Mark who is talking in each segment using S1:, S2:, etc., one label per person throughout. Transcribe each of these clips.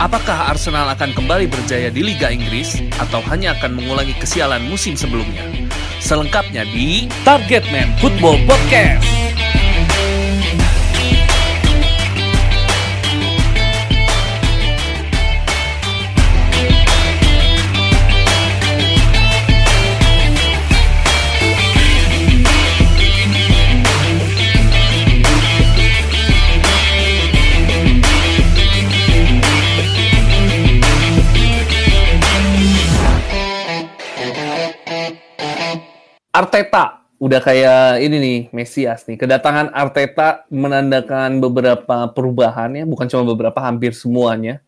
S1: Apakah Arsenal akan kembali berjaya di Liga Inggris atau hanya akan mengulangi kesialan musim sebelumnya? Selengkapnya di Target Man Football Podcast. Arteta udah kayak ini nih Mesias nih. Kedatangan Arteta menandakan beberapa perubahan ya, bukan cuma beberapa, hampir semuanya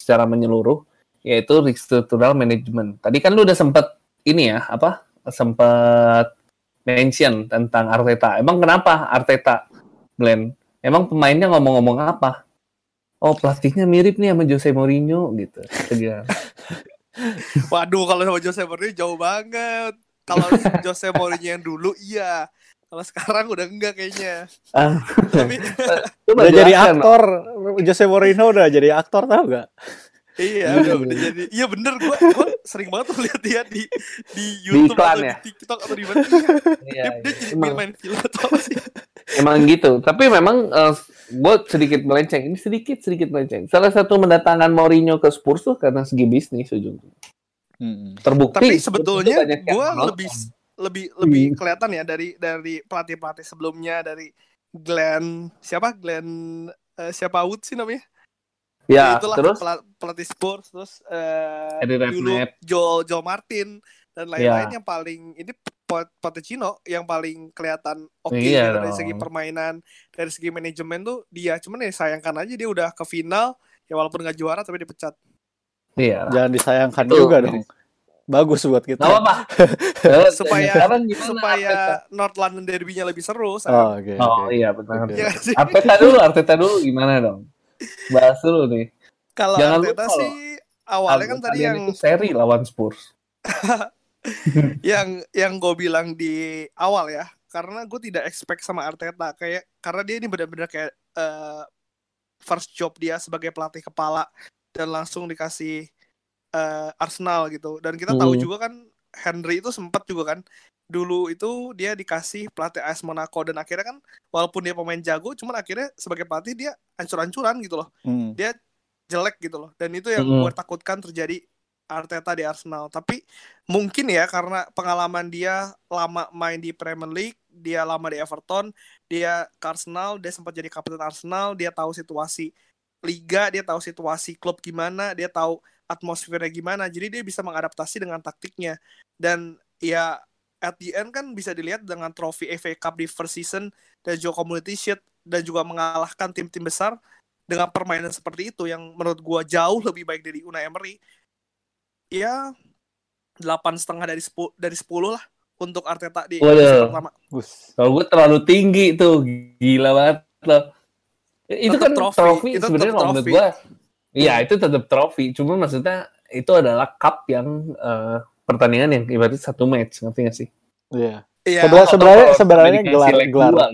S1: secara menyeluruh, yaitu restructural management. Tadi kan lu udah sempet ini ya, apa? Sempet mention tentang Arteta. Emang kenapa Arteta, Glenn? Emang pemainnya ngomong-ngomong apa? Oh pelatihnya mirip nih sama Jose Mourinho gitu.
S2: Waduh kalau sama Jose Mourinho jauh banget kalau Jose Mourinho yang dulu iya kalau sekarang udah enggak kayaknya
S3: ah. tapi udah jadi aktor Jose Mourinho udah jadi aktor tau gak
S2: Iya, udah, udah jadi. Iya bener, gua, gua sering banget tuh lihat dia di di YouTube di atau ya? di TikTok atau di mana. Iya, dia, dia jadi emang, main film atau apa sih?
S1: Emang gitu. Tapi memang uh, gue sedikit melenceng. Ini sedikit sedikit melenceng. Salah satu mendatangkan Mourinho ke Spurs tuh karena segi bisnis ujungnya.
S2: Hmm. Terbukti. Tapi sebetulnya gue lebih lebih lebih hmm. kelihatan ya dari dari pelatih pelatih sebelumnya dari Glenn siapa Glenn uh, siapa Wood sih namanya?
S1: Ya, itulah
S2: terus pelatih Spurs terus uh, dulu Joe Joe Martin dan lain-lain ya. yang paling ini Pochettino yang paling kelihatan oke okay iya dari segi permainan dari segi manajemen tuh dia cuman ya sayangkan aja dia udah ke final ya walaupun nggak juara tapi dipecat
S3: Iya. Jangan disayangkan Itu. juga dong. Bagus buat kita.
S1: Gak apa
S2: supaya supaya North London Derby-nya lebih seru.
S1: Oh, okay, oh okay. iya benar. Okay. Iya Arteta dulu, Arteta dulu gimana dong? Bahas dulu nih.
S2: Kalau Arteta lupa, sih awalnya kan tadi yang
S1: itu seri lawan Spurs.
S2: yang yang gue bilang di awal ya, karena gue tidak expect sama Arteta kayak karena dia ini benar-benar kayak uh, first job dia sebagai pelatih kepala dan langsung dikasih uh, Arsenal gitu. Dan kita tahu hmm. juga kan Henry itu sempat juga kan dulu itu dia dikasih pelatih AS Monaco dan akhirnya kan walaupun dia pemain jago cuman akhirnya sebagai pelatih dia ancur-ancuran gitu loh. Hmm. Dia jelek gitu loh. Dan itu yang hmm. gue takutkan terjadi Arteta di Arsenal. Tapi mungkin ya karena pengalaman dia lama main di Premier League, dia lama di Everton, dia ke Arsenal, dia sempat jadi kapten Arsenal, dia tahu situasi liga, dia tahu situasi klub gimana, dia tahu atmosfernya gimana. Jadi dia bisa mengadaptasi dengan taktiknya. Dan ya at the end kan bisa dilihat dengan trofi FA Cup di first season dan juga Community Shield dan juga mengalahkan tim-tim besar dengan permainan seperti itu yang menurut gua jauh lebih baik dari Unai Emery. Ya delapan setengah dari sepuluh dari sepuluh lah untuk Arteta di
S1: pertama. Kalau gue terlalu tinggi tuh, gila banget loh itu kan trofi, trofi sebenarnya kalau menurut gua iya itu tetap trofi cuma maksudnya itu adalah cup yang uh, pertandingan yang ibaratnya satu match ngerti gak sih
S3: iya yeah. yeah. sebenarnya sebenarnya gelar gelar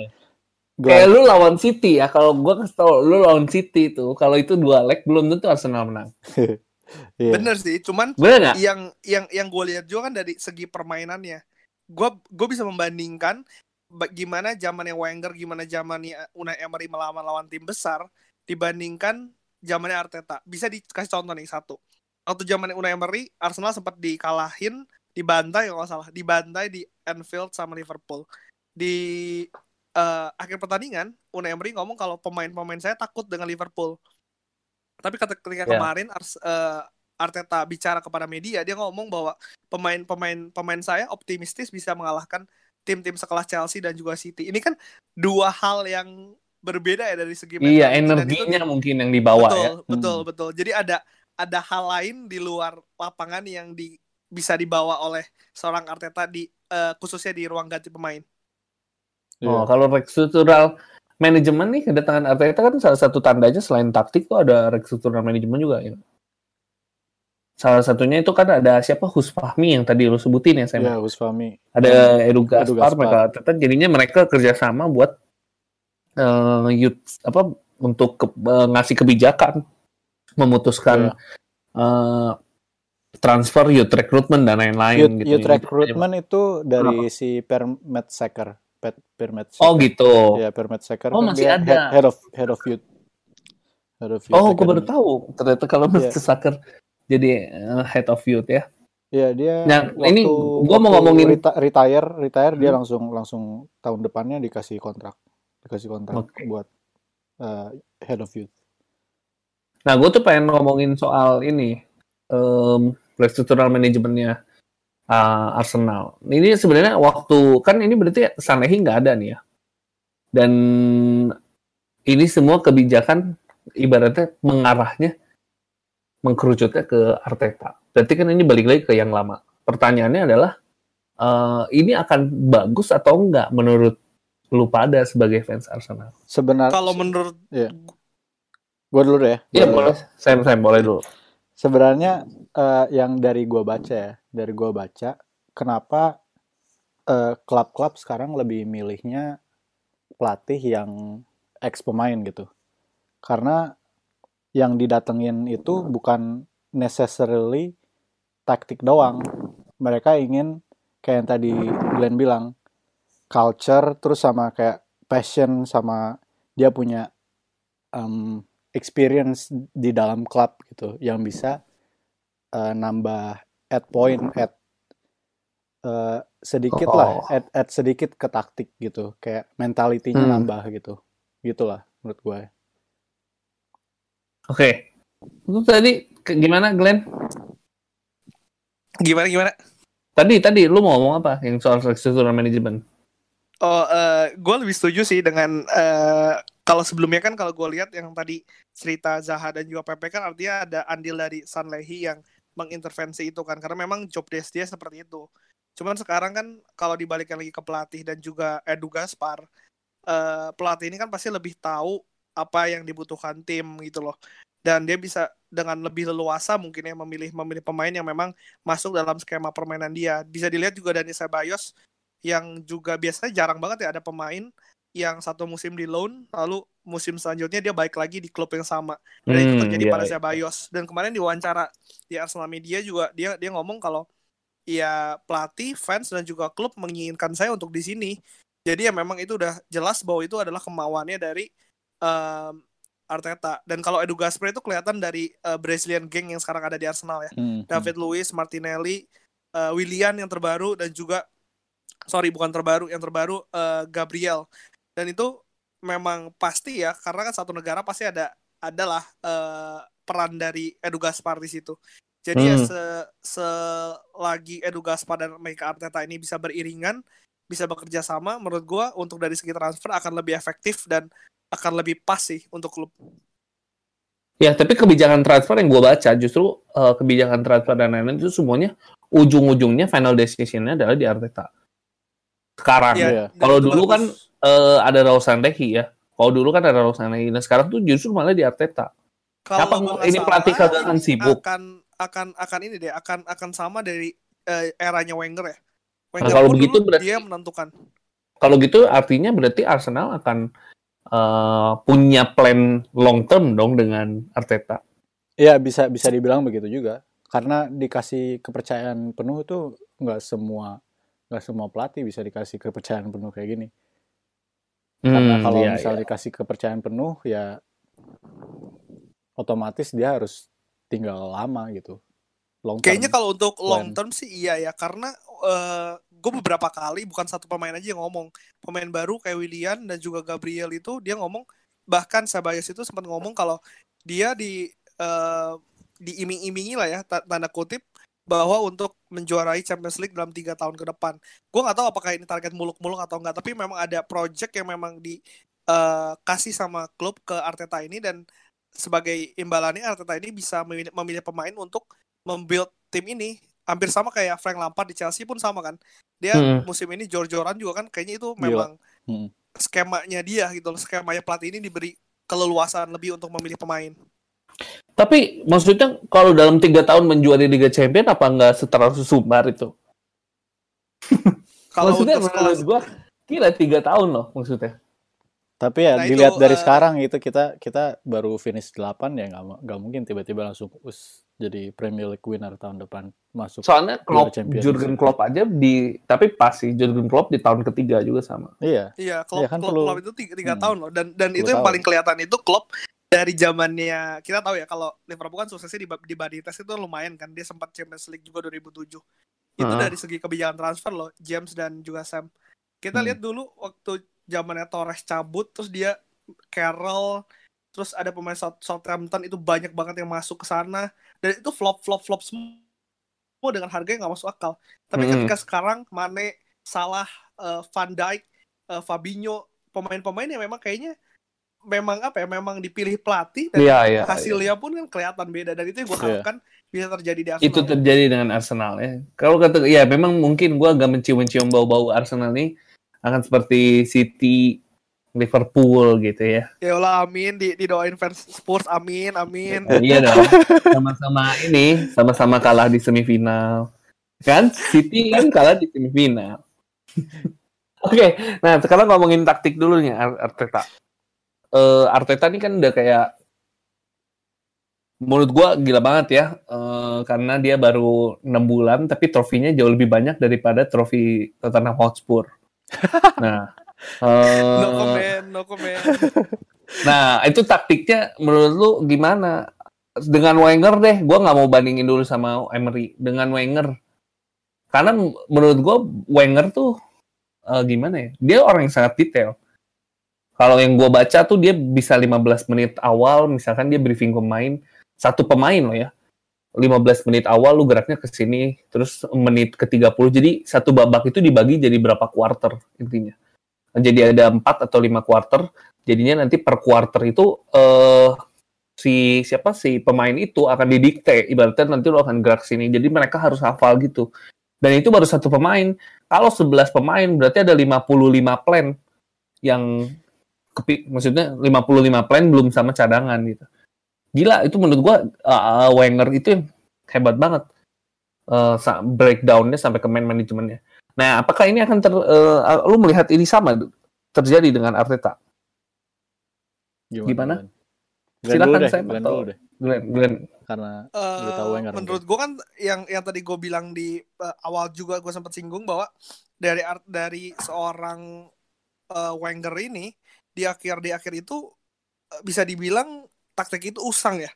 S1: Kayak lu lawan City ya, kalau gua kasih tau lu lawan City itu, kalau itu dua leg belum tentu Arsenal menang.
S2: yeah. Bener sih, cuman Bener yang yang yang gue lihat juga kan dari segi permainannya, gue gue bisa membandingkan gimana zamannya Wenger, gimana zamannya Unai Emery melawan lawan tim besar dibandingkan zamannya Arteta. Bisa dikasih contoh nih satu. Waktu zamannya Unai Emery, Arsenal sempat dikalahin, dibantai kalau salah, dibantai di Anfield sama Liverpool. Di uh, akhir pertandingan, Unai Emery ngomong kalau pemain-pemain saya takut dengan Liverpool. Tapi ketika yeah. kemarin Ars, uh, Arteta bicara kepada media, dia ngomong bahwa pemain-pemain pemain saya optimistis bisa mengalahkan tim-tim sekelas Chelsea dan juga City. Ini kan dua hal yang berbeda ya dari segi
S1: Iya, energinya itu, mungkin yang dibawa
S2: betul,
S1: ya.
S2: Betul, hmm. betul. Jadi ada ada hal lain di luar lapangan yang di bisa dibawa oleh seorang Arteta di uh, khususnya di ruang ganti pemain.
S1: Oh, yeah. kalau restruktural manajemen nih kedatangan Arteta kan salah satu tandanya selain taktik tuh ada restruktural manajemen juga ya. Salah satunya itu kan ada siapa Husfahmi yang tadi lu sebutin ya saya.
S3: Iya, Husfahmi.
S1: Ada Edu Gaspar, mereka tetap jadinya mereka kerjasama buat uh, youth apa untuk ke, uh, ngasih kebijakan memutuskan yeah. uh, transfer youth recruitment dan lain-lain
S3: youth, gitu. Youth recruitment itu dari oh. si Permet Secker.
S1: Permet Oh gitu.
S3: Ya Permet Secker.
S1: Oh kan masih ada.
S3: Head, head of head of youth.
S1: Head of youth oh, gue baru tahu. Ternyata kalau yeah. Secker jadi uh, head of youth ya.
S3: Iya dia.
S1: Nah waktu, ini gue mau ngomongin
S3: reti retire, retire hmm. dia langsung langsung tahun depannya dikasih kontrak, dikasih kontrak okay. buat uh, head of youth.
S1: Nah gue tuh pengen ngomongin soal ini um, restruktural manajemennya uh, Arsenal. Ini sebenarnya waktu kan ini berarti Sanehi nggak ada nih ya. Dan ini semua kebijakan ibaratnya mengarahnya mengkerucutnya ke Arteta. Berarti kan ini balik lagi ke yang lama. Pertanyaannya adalah uh, ini akan bagus atau enggak menurut lu pada sebagai fans Arsenal?
S3: Sebenarnya
S2: kalau menurut
S3: ya. Gue dulu deh ya.
S1: Iya boleh. Saya saya boleh dulu.
S3: Sebenarnya uh, yang dari gue baca ya, dari gue baca, kenapa klub eh, klub-klub sekarang lebih milihnya pelatih yang ex pemain gitu? Karena yang didatengin itu bukan necessarily taktik doang. Mereka ingin kayak yang tadi Glenn bilang, culture terus sama kayak passion sama dia punya um, experience di dalam klub gitu yang bisa uh, nambah add point add uh, sedikit oh. lah add, add sedikit ke taktik gitu kayak mentalitinya hmm. nambah gitu gitulah menurut gue
S1: oke okay. itu tadi gimana Glenn
S2: gimana gimana
S1: tadi tadi lu mau ngomong apa yang soal struktural manajemen
S2: Oh, uh, gue lebih setuju sih dengan uh, kalau sebelumnya kan kalau gue lihat yang tadi cerita Zaha dan juga Pepe kan artinya ada andil dari San Lehi yang mengintervensi itu kan karena memang job desk dia seperti itu. Cuman sekarang kan kalau dibalikan lagi ke pelatih dan juga Edu Gaspar, uh, pelatih ini kan pasti lebih tahu apa yang dibutuhkan tim gitu loh. Dan dia bisa dengan lebih leluasa mungkin ya memilih memilih pemain yang memang masuk dalam skema permainan dia. Bisa dilihat juga dari Sebayos yang juga biasanya jarang banget ya ada pemain yang satu musim di loan lalu musim selanjutnya dia baik lagi di klub yang sama dan hmm, itu terjadi iya, pada iya. Ceballos dan kemarin di wawancara di Arsenal Media juga dia dia ngomong kalau ya pelatih fans dan juga klub menginginkan saya untuk di sini jadi ya memang itu udah jelas bahwa itu adalah kemauannya dari um, Arteta dan kalau Edu Gaspar itu kelihatan dari uh, Brazilian gang yang sekarang ada di Arsenal ya hmm, hmm. David hmm. Luiz Martinelli uh, Willian yang terbaru dan juga sorry bukan terbaru yang terbaru uh, Gabriel dan itu memang pasti ya karena kan satu negara pasti ada adalah uh, peran dari Edu Gaspar di situ jadi ya hmm. ya se selagi Edu Gaspar dan Mike Arteta ini bisa beriringan bisa bekerja sama menurut gue untuk dari segi transfer akan lebih efektif dan akan lebih pas sih untuk klub
S1: Ya, tapi kebijakan transfer yang gue baca justru uh, kebijakan transfer dan lain-lain itu semuanya ujung-ujungnya final decision-nya adalah di Arteta sekarang. Ya, Kalau dulu bagus. kan uh, ada Raul Sandehi ya. Kalau dulu kan ada Raul Sandehi. Nah sekarang tuh justru malah di Arteta. Kalau ini pelatih kagak akan sibuk.
S2: Akan akan akan ini deh akan akan sama dari uh, eranya Wenger ya.
S1: Nah, Wenger nah, kalau begitu berarti
S2: dia menentukan.
S1: Kalau gitu artinya berarti Arsenal akan uh, punya plan long term dong dengan Arteta.
S3: Iya bisa bisa dibilang begitu juga karena dikasih kepercayaan penuh tuh nggak semua nggak semua pelatih bisa dikasih kepercayaan penuh kayak gini. Hmm, Karena kalau iya, misal iya. dikasih kepercayaan penuh ya otomatis dia harus tinggal lama gitu.
S2: Long Kayaknya kalau untuk long term sih iya ya karena uh, eh, gue beberapa kali bukan satu pemain aja yang ngomong. Pemain baru kayak William dan juga Gabriel itu dia ngomong bahkan Sabayas itu sempat ngomong kalau dia di uh, diiming-imingi lah ya tanda kutip bahwa untuk menjuarai Champions League dalam tiga tahun ke depan. Gue nggak tahu apakah ini target muluk-muluk atau enggak, tapi memang ada project yang memang dikasih uh, sama klub ke Arteta ini dan sebagai imbalannya Arteta ini bisa memilih, memilih pemain untuk membuild tim ini hampir sama kayak Frank Lampard di Chelsea pun sama kan. Dia hmm. musim ini jor-joran juga kan kayaknya itu memang hmm. skemanya dia gitu loh. Skemanya pelatih ini diberi keleluasan lebih untuk memilih pemain.
S1: Tapi maksudnya kalau dalam tiga tahun menjuari Liga Champion apa nggak setara sumbar itu? kalau maksudnya menurut gue kira tiga tahun loh maksudnya.
S3: Tapi ya
S2: Nah, itu,
S3: dilihat dari
S2: eh,
S3: sekarang itu kita kita baru finish 8 ya nggak nggak mungkin tiba-tiba langsung us jadi Premier League winner tahun depan masuk.
S1: Soalnya Klopp. Jurgen Klopp aja di tapi pas sih Jurgen Klopp di tahun ketiga juga sama.
S3: Iya.
S2: Iya, Klopp,
S3: Iya kan
S2: Klopp,
S3: perlu-
S2: Klopp itu tiga, tiga
S3: Hmm.
S2: tahun loh. Dan dan itu yang
S3: tahun.
S2: paling kelihatan itu Klopp dari zamannya kita tahu ya kalau Liverpool kan suksesnya di, di body test itu lumayan kan. Dia sempat Champions League juga 2007. Itu
S1: Heeh.
S2: dari segi kebijakan transfer loh, James dan juga Sam. Kita
S3: Hmm.
S2: lihat dulu waktu zamannya Torres cabut terus dia Carroll terus ada pemain South- Southampton itu banyak banget yang masuk ke sana dan itu flop flop flop semua dengan harga yang nggak masuk akal. Tapi
S1: Mm-mm.
S2: ketika sekarang Mane, Salah, eh, Van Dijk, eh, Fabinho, pemain-pemain yang memang kayaknya memang apa ya, memang dipilih pelatih dan
S1: Iya, iya.
S2: hasilnya pun kan kelihatan beda dan itu yang gue
S3: Iya.
S2: harapkan bisa terjadi di Arsenal.
S1: itu terjadi dengan Arsenal ya. Kalau kata ya memang mungkin gua agak mencium-cium bau-bau Arsenal nih akan seperti City, Liverpool gitu ya.
S2: Ya Allah amin di didoain fans Spurs amin amin.
S1: Eh, iya dong. Sama-sama ini, sama-sama kalah di semifinal. Kan City kan kalah di semifinal. Oke, nah sekarang ngomongin taktik dulu nih Ar- Arteta. Eh Arteta ini kan udah kayak menurut gua gila banget ya eh, karena dia baru enam bulan tapi trofinya jauh lebih banyak daripada trofi Tottenham Hotspur. Nah, eh,
S2: No comment, no comment.
S1: Nah, itu taktiknya menurut lu gimana? Dengan Wenger deh, gua nggak mau bandingin dulu sama Emery. Dengan Wenger. Karena menurut gua Wenger tuh eh, gimana ya? Dia orang yang sangat detail. Kalau yang gua baca tuh dia bisa 15 menit awal, misalkan dia briefing pemain, satu pemain loh ya. 15 menit awal lu geraknya ke sini, terus menit ke 30. Jadi satu babak itu dibagi jadi berapa quarter intinya. Jadi ada 4 atau 5 quarter, jadinya nanti per quarter itu eh si siapa si pemain itu akan didikte. Ibaratnya nanti lo akan gerak sini. Jadi mereka harus hafal gitu. Dan itu baru satu pemain. Kalau 11 pemain berarti ada 55 plan yang kepi, maksudnya 55 plan belum sama cadangan gitu. Gila itu menurut gua uh, Wenger itu hebat banget. Uh, breakdownnya sampai ke man manajemennya nah apakah ini akan ter uh, lu melihat ini sama terjadi dengan Arteta? Gimana?
S3: Glenn.
S1: Silakan, saya
S3: Glenn
S1: atau-
S3: deh.
S1: Glenn, Glenn.
S3: Karena Udah tahu Wenger
S2: menurut gue kan yang yang tadi gue bilang di eh, awal juga gue sempat singgung bahwa dari art dari seorang eh, Wenger ini di akhir di akhir itu eh, bisa dibilang taktik itu usang ya.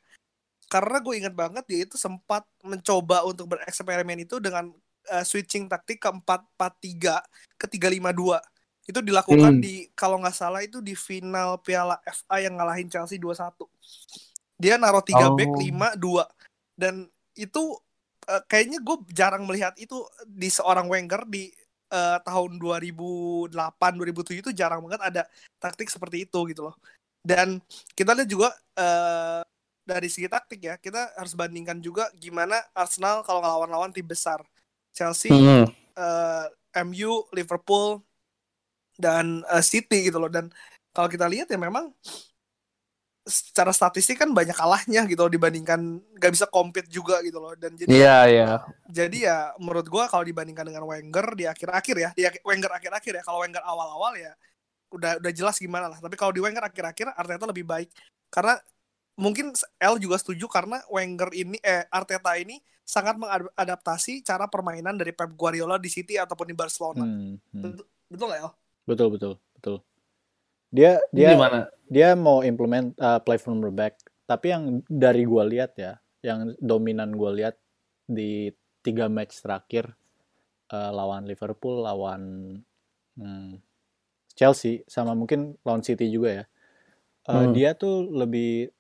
S2: Karena gue ingat banget dia itu sempat mencoba untuk bereksperimen itu dengan eh, switching taktik ke 4-4-3 ke 3-5-2 itu dilakukan
S1: Hmm.
S2: di kalau nggak salah itu di final Piala FA yang ngalahin Chelsea 2-1 dia naruh 3 back
S1: Oh.
S2: 5 2 dan itu eh, kayaknya gue jarang melihat itu di seorang Wenger di eh, tahun 2008 2007 itu jarang banget ada taktik seperti itu gitu loh. Dan kita lihat juga eh, dari segi taktik ya kita harus bandingkan juga gimana Arsenal kalau ngelawan-lawan tim besar Chelsea
S1: Hmm.
S2: eh, MU, Liverpool dan eh, City gitu loh dan kalau kita lihat ya memang secara statistik kan banyak kalahnya gitu loh dibandingkan nggak bisa compete juga gitu loh dan jadi
S1: Iya, iya.
S2: jadi ya menurut gua kalau dibandingkan dengan Wenger di akhir-akhir ya di akhir- Wenger akhir-akhir ya kalau Wenger awal-awal ya udah udah jelas gimana lah tapi kalau di Wenger akhir-akhir Arteta lebih baik karena mungkin L juga setuju karena Wenger ini eh Arteta ini sangat mengadaptasi cara permainan dari Pep Guardiola di City ataupun di Barcelona
S3: hmm, hmm.
S2: betul nggak El?
S3: betul betul betul. Dia dia
S1: Gimana?
S3: dia mau implement uh, play from the back tapi yang dari gua lihat ya yang dominan gua lihat di tiga match terakhir uh, lawan Liverpool lawan hmm, Chelsea sama mungkin lawan City juga ya Uh,
S1: Hmm.
S3: dia tuh lebih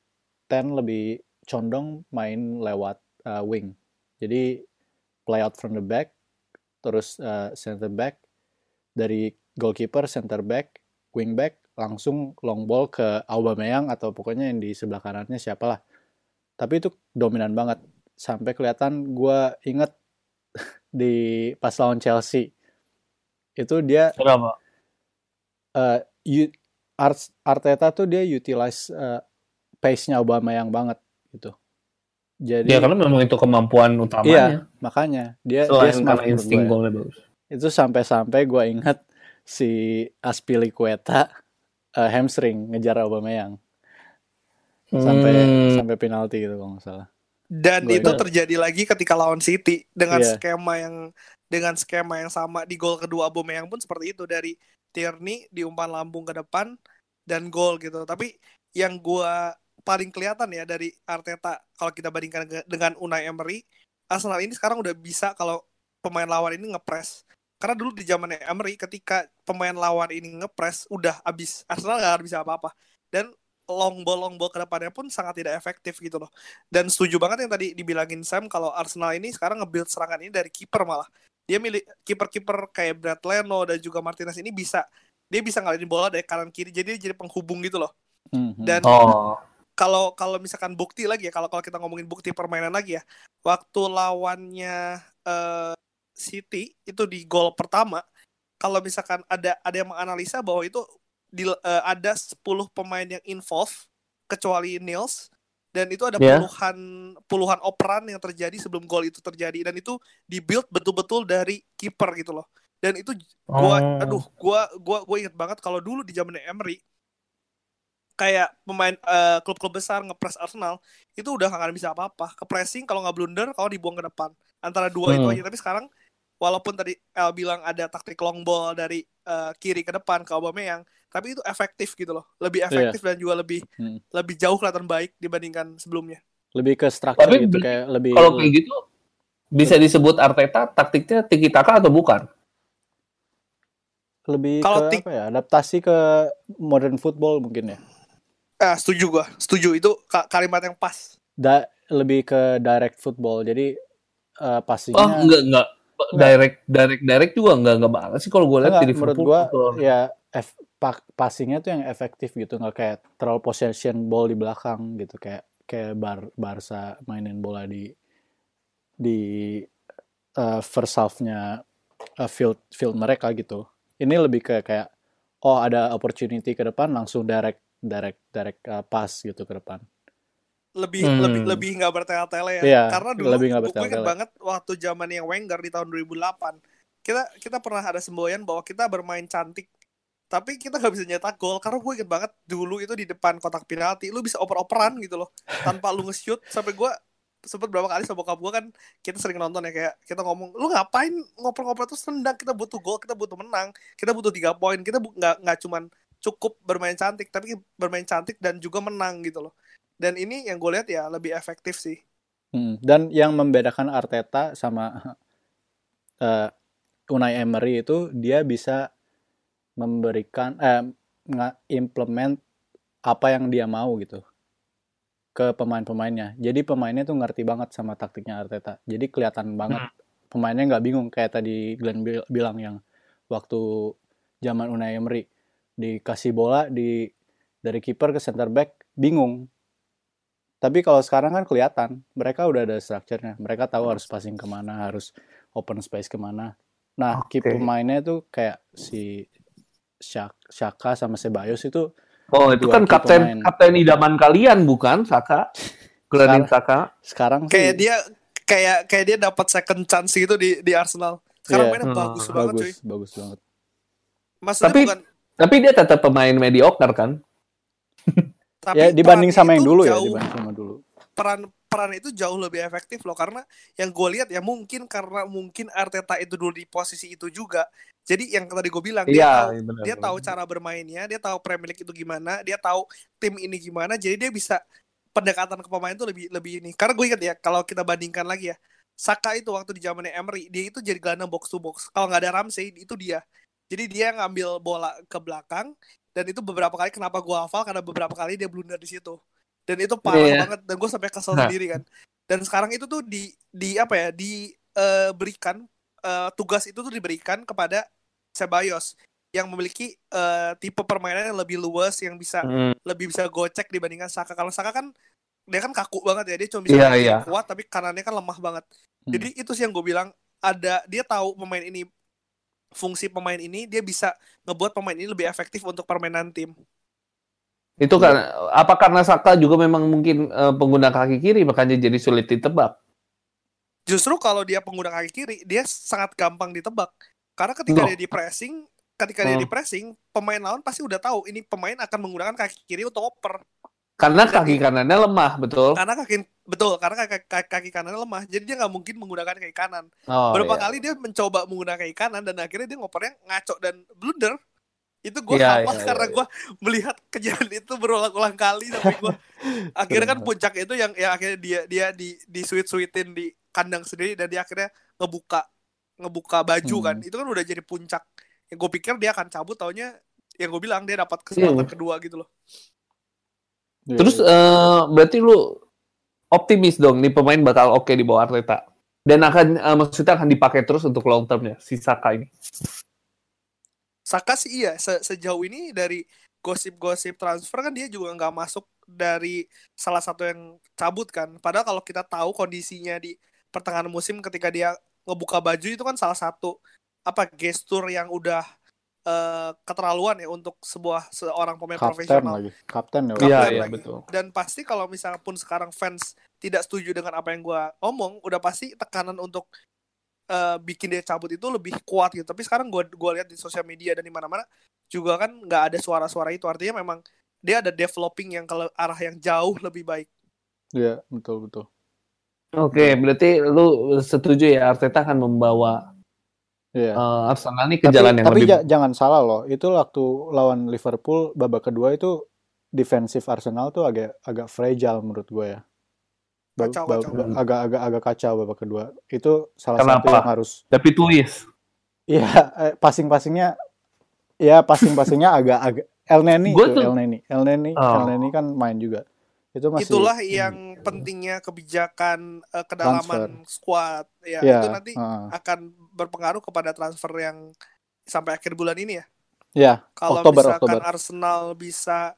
S3: ten lebih condong main lewat uh, wing jadi play out from the back terus uh, center back dari goalkeeper center back wing back langsung long ball ke Aubameyang atau pokoknya yang di sebelah kanannya siapalah. Tapi itu dominan banget. Sampai kelihatan gue inget di pas lawan Chelsea. Itu dia
S1: Kenapa?
S3: u- Ars- Arteta tuh dia utilize eh, pace-nya Aubameyang banget gitu. Jadi
S1: Ya karena memang itu kemampuan utamanya.
S3: makanya dia dia
S1: Selain
S3: smart
S1: karena insting
S3: ya.
S1: golnya bagus.
S3: itu sampai-sampai gue inget si Aspilicueta eh, hamstring ngejar Aubameyang sampai
S1: Hmm.
S3: sampai penalti gitu kalau nggak salah.
S2: Dan
S3: Gua
S2: itu
S3: ingat.
S2: terjadi lagi ketika lawan City dengan
S3: Iya.
S2: skema yang dengan skema yang sama di gol kedua Aubameyang pun seperti itu dari Tierney diumpan lambung ke depan dan gol gitu. Tapi yang gua paling kelihatan ya dari Arteta kalau kita bandingkan dengan Unai Emery, Arsenal ini sekarang udah bisa kalau pemain lawan ini ngepres. Karena dulu di zaman Emery ketika pemain lawan ini ngepres udah abis Arsenal nggak bisa apa-apa. Dan long ball long ball ke depannya pun sangat tidak efektif gitu loh. Dan setuju banget yang tadi dibilangin Sam kalau Arsenal ini sekarang nge-build serangan ini dari kiper malah. Dia milih kiper-kiper kayak Brad Leno dan juga Martinez ini bisa dia bisa ngalirin bola dari kanan kiri jadi dia jadi penghubung gitu loh.
S3: Mhm.
S2: Dan
S1: Oh.
S2: Kalau kalau misalkan bukti lagi ya kalau kalau kita ngomongin bukti permainan lagi ya waktu lawannya eh, City itu di gol pertama kalau misalkan ada ada yang menganalisa bahwa itu di, eh, ada 10 pemain yang involve kecuali Nils dan itu ada
S1: Ya.
S2: puluhan puluhan operan yang terjadi sebelum gol itu terjadi dan itu dibuild betul-betul dari kiper gitu loh dan itu gua
S1: Oh.
S2: aduh gua gua gua inget banget kalau dulu di zaman Emery kayak pemain eh, klub-klub besar ngepres Arsenal itu udah nggak akan bisa apa-apa ke pressing kalau nggak blunder kalau dibuang ke depan antara dua itu
S1: Hmm.
S2: aja tapi sekarang walaupun tadi El bilang ada taktik long ball dari eh, kiri ke depan ke Aubameyang tapi itu efektif gitu loh lebih efektif dan juga lebih
S3: Hmm.
S2: lebih jauh kelihatan baik dibandingkan sebelumnya
S3: Lebih ke struktur
S1: Tapi
S3: gitu kayak lebih
S1: Kalau kayak gitu bisa disebut Arteta taktiknya tiki taka atau bukan?
S3: lebih
S2: kalau
S3: ke apa ya? Adaptasi ke modern football mungkin ya.
S2: Ah setuju gua. Setuju. Itu ka- kalimat yang pas.
S3: Da lebih ke direct football. Jadi eh,
S1: Oh
S3: passingnya
S1: enggak. Enggak. Direct direct direct juga enggak enggak banget sih kalau gue lihat di
S3: menurut
S1: Liverpool.
S3: gua
S1: tuh.
S3: ya F, pa- passingnya tuh yang efektif gitu. Nggak kayak terlalu possession ball di belakang gitu. Kayak kayak bar Barca mainin bola di di eh, first half-nya eh, field field mereka gitu. Ini lebih ke kayak oh ada opportunity ke depan langsung direct direct direct eh, pass gitu ke depan.
S2: Lebih
S1: Hmm.
S2: lebih lebih nggak bertele-tele ya.
S3: Iya,
S2: karena dulu
S3: lebih
S2: gue inget banget waktu zaman yang Wenger di tahun 2008 kita kita pernah ada semboyan bahwa kita bermain cantik tapi kita nggak bisa nyetak gol. Karena gue inget banget dulu itu di depan kotak penalti lu bisa oper-operan gitu loh tanpa lu nge-shoot. Sampai gue sempet berapa kali sama bokap gue kan kita sering nonton ya kayak kita ngomong lu ngapain ngoper-ngoper terus tendang kita butuh gol kita butuh menang kita butuh tiga poin kita bu- nggak nggak cuman cukup bermain cantik tapi bermain cantik dan juga menang gitu loh dan ini yang gue lihat ya lebih efektif sih
S3: Hmm, dan yang membedakan Arteta sama eh, Unai Emery itu dia bisa memberikan eh implement apa yang dia mau gitu ke pemain-pemainnya. Jadi pemainnya tuh ngerti banget sama taktiknya Arteta. Jadi kelihatan banget pemainnya nggak bingung kayak tadi Glenn bil- bilang yang waktu zaman Unai Emery dikasih bola di dari kiper ke center back bingung. Tapi kalau sekarang kan kelihatan mereka udah ada strukturnya. Mereka tahu harus passing ke mana, harus open space ke mana. Nah, key
S1: Oke.
S3: pemainnya tuh kayak si Shak- Shaka sama Sebayos itu
S1: Oh itu kan kapten
S3: pemain.
S1: kapten idaman kalian bukan Saka? Granit Saka.
S3: sekarang
S2: kayak
S3: sih
S2: dia kayak kayak dia dapat second chance gitu di di Arsenal sekarang
S3: Iya.
S2: mainnya
S1: Hmm,
S2: bagus banget
S3: bagus,
S2: cuy
S3: bagus banget.
S2: maksudnya
S1: Tapi-
S2: bukan
S1: Tapi dia tetap pemain mediocre kan?
S2: tapi
S3: ya dibanding sama yang dulu ya,
S2: jauh-
S3: dibanding sama dulu.
S2: peran peran itu jauh lebih efektif loh karena yang gue lihat ya mungkin karena mungkin Arteta itu dulu di posisi itu juga jadi yang tadi gue bilang dia
S1: Iya,
S2: tahu
S1: benar.
S2: dia tahu cara bermainnya dia tahu Premier League itu gimana dia tahu tim ini gimana jadi dia bisa pendekatan ke pemain itu lebih lebih ini karena gue ingat ya kalau kita bandingkan lagi ya Saka itu waktu di zamannya Emery dia itu jadi gelandang box to box kalau nggak ada Ramsey itu dia jadi dia ngambil bola ke belakang dan itu beberapa kali kenapa gue hafal karena beberapa kali dia blunder di situ dan itu parah
S1: Iya.
S2: banget dan gue sampai kesel
S1: Nah.
S2: sendiri kan dan sekarang itu tuh di di apa ya diberikan tugas itu tuh diberikan kepada Ceballos yang memiliki eh, tipe permainan yang lebih luas yang bisa
S1: Hmm,
S2: lebih bisa gocek dibandingkan Saka kalau Saka kan dia kan kaku banget ya dia cuma bisa
S1: Iya,
S2: kiri
S1: iya.
S2: kuat tapi kanannya kan lemah banget
S3: Hmm.
S2: jadi itu sih yang gue bilang ada dia tahu pemain ini fungsi pemain ini dia bisa ngebuat pemain ini lebih efektif untuk permainan tim
S1: Itu kan apa karena Saka juga memang mungkin eh, pengguna kaki kiri makanya jadi sulit ditebak.
S2: justru kalau dia pengguna kaki kiri dia sangat gampang ditebak karena ketika
S1: Loh.
S2: dia di pressing ketika dia
S1: Hmm.
S2: di pressing, pemain lawan pasti udah tahu ini pemain akan menggunakan kaki kiri untuk oper.
S1: Karena kaki kanannya lemah, betul.
S2: Karena kaki betul, karena kaki, kaki, kaki kanannya lemah. Jadi dia nggak mungkin menggunakan kaki kanan.
S1: Oh,
S2: Berapa
S1: iya.
S2: kali dia mencoba menggunakan kaki kanan dan akhirnya dia ngopernya ngaco dan blunder. Itu gue
S1: Iya,
S2: hafal
S1: iya,
S2: karena
S1: iya.
S2: gue melihat kejadian itu berulang-ulang kali sampai gue akhirnya kan puncak itu yang ya akhirnya dia dia di di sweet sweetin di kandang sendiri dan dia akhirnya ngebuka ngebuka baju
S3: Hmm.
S2: kan itu kan udah jadi puncak yang gue pikir dia akan cabut taunya yang gue bilang dia dapat kesempatan
S1: Iya.
S2: kedua gitu loh
S3: Iya,
S1: Terus
S3: iya.
S1: eh, berarti lu optimis dong nih pemain bakal oke di bawah Arteta. Dan akan eh, maksudnya akan dipakai terus untuk long termnya si Saka ini.
S2: Saka sih iya se- sejauh ini dari gosip-gosip transfer kan dia juga nggak masuk dari salah satu yang cabut kan. Padahal kalau kita tahu kondisinya di pertengahan musim ketika dia ngebuka baju itu kan salah satu apa gestur yang udah eh, keterlaluan ya untuk sebuah seorang pemain
S3: kapten
S2: profesional.
S3: lagi kapten ya
S2: Kapten
S1: Iya,
S2: lagi.
S1: iya, betul.
S2: Dan pasti kalau misalnya pun sekarang fans tidak setuju dengan apa yang gua omong, udah pasti tekanan untuk eh, bikin dia cabut itu lebih kuat gitu. Tapi sekarang gua gua lihat di sosial media dan di mana-mana juga kan nggak ada suara-suara itu. Artinya memang dia ada developing yang ke arah yang jauh lebih baik.
S3: Iya, betul betul
S1: Oke, berarti lu setuju ya Arteta akan membawa
S3: Iya.
S1: eh, Arsenal ini ke
S3: tapi
S1: jalan yang
S3: tapi
S1: lebih
S3: ja- jangan salah loh itu waktu lawan Liverpool babak kedua itu defensif Arsenal tuh agak agak fragile menurut gue ya Ba-
S2: Kacau,
S3: ba-
S2: kacau.
S3: ba- agak agak agak kacau babak kedua itu salah
S1: Kenapa?
S3: satu yang harus
S1: tapi twist.
S3: Iya, eh, passing-passingnya ya passing-passingnya agak agak El Neni
S1: Gua
S3: tuh,
S1: tuh-
S3: El Neni. El Neni,
S1: Oh.
S3: El Neni kan main juga. Itu masih
S2: Itulah yang pentingnya kebijakan eh, kedalaman squad. Ya,
S3: ya,
S2: itu nanti
S3: heeh.
S2: akan berpengaruh kepada transfer yang sampai akhir bulan ini ya.
S3: Ya,
S2: Kalau
S3: Oktober,
S2: misalkan
S3: Oktober.
S2: Arsenal bisa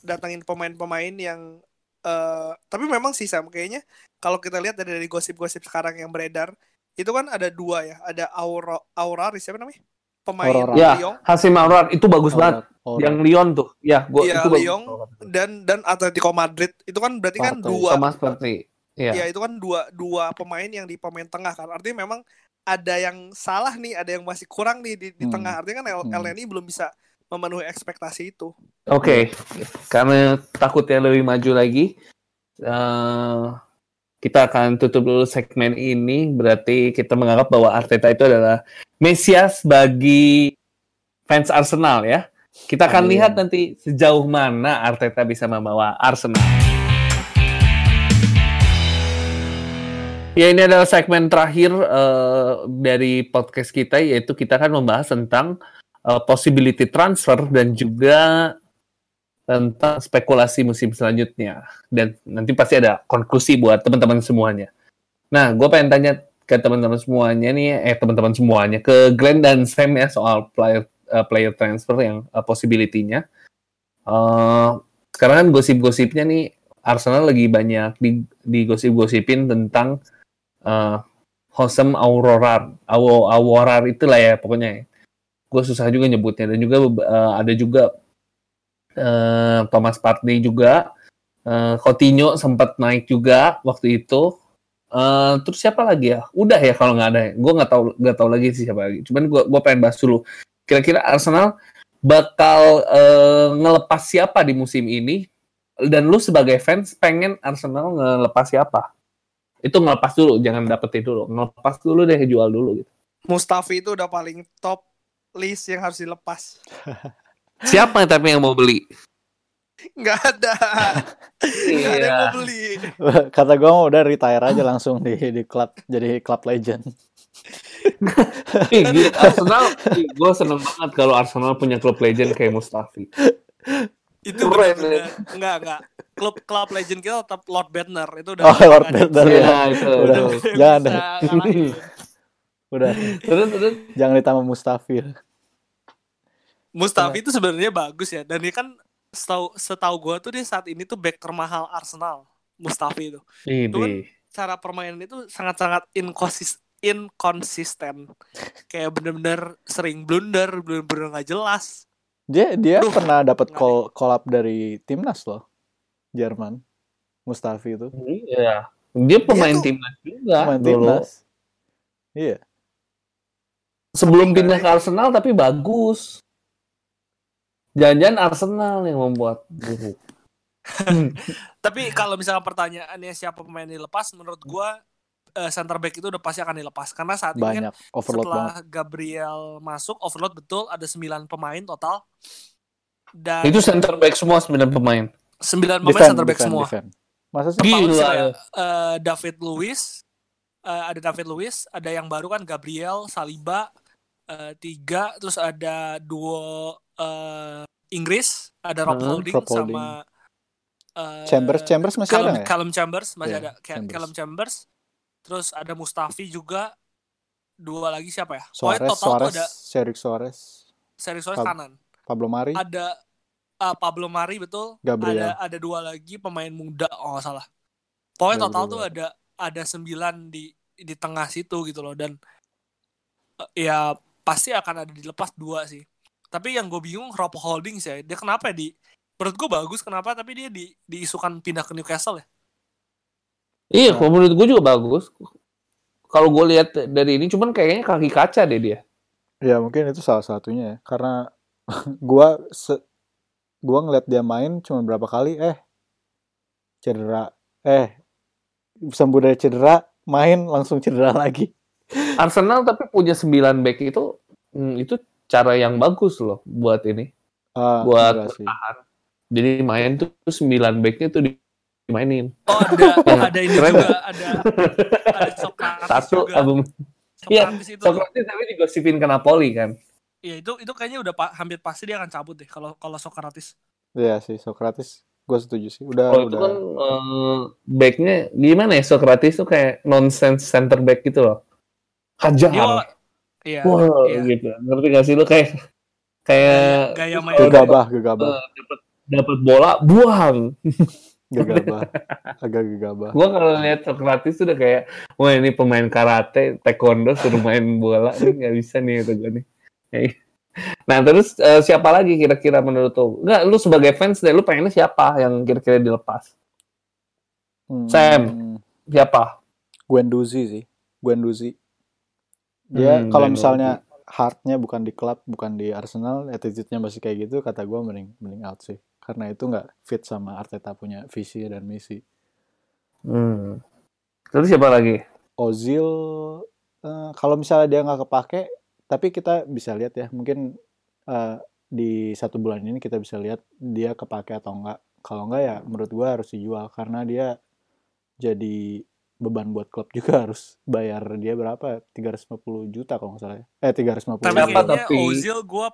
S2: datangin pemain-pemain yang eh tapi memang sih Sam kayaknya kalau kita lihat dari, dari gosip-gosip sekarang yang beredar itu kan ada dua ya, ada Aura Auraris siapa namanya? Pemain
S3: Aurora.
S1: Ya,
S2: Lyon
S1: Hasim Aurar itu bagus banget.
S3: Aurat.
S1: Yang Lyon tuh. Ya, gua
S2: Iya,
S1: itu bagus.
S2: Lyon dan dan Atletico Madrid itu kan berarti kan
S3: Partey.
S2: dua
S1: sama seperti ya.
S2: ya itu kan dua dua pemain yang di pemain tengah kan. Artinya memang ada yang salah nih, ada yang masih kurang nih di, di
S3: Hmm.
S2: tengah. Artinya kan El,
S3: Hmm.
S2: El Neni belum bisa memenuhi ekspektasi itu.
S1: Oke, karena takutnya lebih maju lagi, eh, kita akan tutup dulu segmen ini. Berarti kita menganggap bahwa Arteta itu adalah Mesias bagi fans Arsenal ya. Kita akan
S3: Amin.
S1: lihat nanti sejauh mana Arteta bisa membawa Arsenal. Ya ini adalah segmen terakhir eh, dari podcast kita yaitu kita akan membahas tentang eh, possibility transfer dan juga tentang spekulasi musim selanjutnya dan nanti pasti ada konklusi buat teman-teman semuanya. Nah, gue pengen tanya ke teman-teman semuanya nih, eh teman-teman semuanya ke Glenn dan Sam ya soal player eh, player transfer yang eh, possibility-nya. Eh, sekarang kan gosip-gosipnya nih Arsenal lagi banyak di, digosip-gosipin tentang eh Hosem Aurora, Awo Aworar itulah ya pokoknya. Gue susah juga nyebutnya dan juga eh, ada juga eh, Thomas Partey juga, eh, Coutinho sempat naik juga waktu itu. Eh, terus siapa lagi ya? Udah ya kalau nggak ada. Gue nggak tahu nggak tahu lagi sih siapa lagi. Cuman gue gue pengen bahas dulu. Kira-kira Arsenal bakal eh, ngelepas siapa di musim ini? Dan lu sebagai fans pengen Arsenal ngelepas siapa? Itu ngelepas dulu, jangan dapetin dulu. Ngelepas dulu deh, jual dulu gitu.
S2: Mustafi itu udah paling top list yang harus dilepas.
S1: Siapa tapi yang mau beli?
S2: Nggak ada. Nggak ada yang
S1: Iya.
S2: mau beli.
S3: Kata gue mau udah retire aja langsung di di klub jadi klub legend.
S1: Ih, Arsenal, gue seneng banget kalau Arsenal punya klub legend kayak Mustafi.
S2: Itu
S1: Keren,
S2: benar-benar enggak enggak. Klub klub legend kita tetap Lord Bednar itu udah
S3: Oh, Lord
S1: Iya,
S3: ya.
S1: itu.
S3: Udah.
S1: itu.
S2: bisa
S3: Jangan deh. Udah,
S1: Terus, terus.
S3: jangan ditambah Mustafi.
S2: Mustafi itu sebenarnya bagus ya dan dia kan setahu setahu gua tuh dia saat ini tuh back termahal Arsenal. Mustafi itu.
S1: Ini.
S2: Cara permainan itu sangat-sangat inkonsis inkonsisten. Kayak bener-bener sering blunder, bener-bener nggak jelas.
S3: Dia dia
S2: Aduh,
S3: pernah dapat call call up dari timnas loh. Jerman. Mustafi itu
S1: Iya. Dia pemain
S2: tuh-
S1: timnas juga
S3: main
S1: dulu.
S3: timnas. Iya.
S1: Sebelum pindah
S2: nggak
S1: ke Arsenal tapi bagus. Jangan-jangan Arsenal yang membuat buruk.
S2: Tapi kalau misalnya pertanyaannya siapa pemain yang dilepas, menurut gua eh, center back itu udah pasti akan dilepas karena saat ini kan
S3: banyak overload
S2: setelah
S3: banget
S2: Gabriel masuk overload betul ada 9 pemain total dan
S1: Itu center back semua 9 pemain.
S2: 9 pemain
S3: defend
S2: center back
S3: defend
S2: semua.
S3: defend masa sih
S1: Gila.
S2: Ya, eh, David Luiz eh, ada David Luiz, ada yang baru kan Gabriel, Saliba, eh, tiga, terus ada duo eh, Inggris, ada Rob
S1: Hmm,
S2: Holding
S3: Rob Holding.
S2: sama eh,
S3: Chambers Chambers masih
S2: Callum,
S3: ada ya?
S2: Callum Chambers masih
S3: Iya,
S2: ada
S3: Chambers.
S2: Callum Chambers. Terus ada Mustafi juga. Dua lagi siapa ya? Pokoknya
S3: Suarez
S2: total tuh
S3: Suarez
S2: ada
S3: Cedric Suarez
S2: Seri Suarez
S3: Pab-
S2: kanan.
S3: Pablo Mari
S2: Ada ah, Pablo Mari betul.
S3: Gabriel.
S2: Ada ada dua lagi pemain muda oh nggak salah. Pokoknya total
S3: Gabriel.
S2: tuh ada ada sembilan di di tengah situ gitu loh dan eh, ya pasti akan ada dilepas dua sih. Tapi yang gue bingung Rob Holdings ya, dia kenapa ya di menurut gue bagus kenapa tapi dia di diisukan pindah ke Newcastle ya.
S1: Iya,
S3: Nah.
S1: kalau menurut gue juga bagus. Kalau gue lihat dari ini, cuman kayaknya kaki kaca deh dia.
S3: Ya mungkin itu salah satunya ya. Karena gua se gua ngeliat dia main cuma berapa kali eh cedera eh sembuh dari cedera main langsung cedera lagi.
S1: Arsenal tapi punya 9 back itu, hmm, itu cara yang bagus loh buat ini.
S3: Ah,
S1: Buat bertahan. Jadi main tuh 9 backnya tuh dimainin.
S2: Oh ada
S1: Ya,
S2: ada ini
S1: keren
S2: juga ada ada Socrates
S1: Satu
S2: juga.
S1: album. Iya,
S2: Socrates itu.
S1: Tapi digosipin ke Napoli kan.
S2: Iya itu itu kayaknya udah pa- hampir pasti dia akan cabut deh kalau kalau Socrates.
S3: Iya sih Socrates gue setuju sih. Udah
S1: Kalau itu
S3: udah
S1: kan eh, backnya gimana ya Socrates tuh kayak nonsense center back gitu loh. Hajar.
S2: Dia iya
S1: Wah,
S2: iya.
S1: gitu. Ngerti gak sih lu kayak kayak
S2: gaya main
S1: kalau
S3: gegabah gegabah
S1: eh, dapat dapat bola buang.
S3: gegabah agak gegabah.
S1: Gua kalau lihat Socrates tuh udah kayak wah ini pemain karate, taekwondo suruh main bola nih nggak bisa nih kata gue nih. Kayak- Nah terus eh, siapa lagi kira-kira menurut lu? Enggak, lu sebagai fans deh, lu pengennya siapa yang kira-kira dilepas?
S3: Hmm,
S1: Sam. Siapa?
S3: Guendouzi sih. Guendouzi. Dia
S1: Hmm,
S3: kalau misalnya heartnya bukan di klub, bukan di Arsenal, attitude-nya masih kayak gitu, kata gue mending mending out sih. Karena itu nggak fit sama Arteta punya visi dan misi.
S1: Hmm. Terus siapa lagi?
S3: Ozil, eh, kalau misalnya dia nggak kepake, tapi kita bisa lihat ya, mungkin eh, di satu bulan ini kita bisa lihat dia kepake atau enggak. Kalau enggak ya menurut gua harus dijual karena dia jadi beban buat klub juga harus bayar dia berapa 350 juta kalau nggak salah ya eh 350
S2: Tapi
S3: juta.
S2: kayaknya
S1: tapi
S2: Ozil gue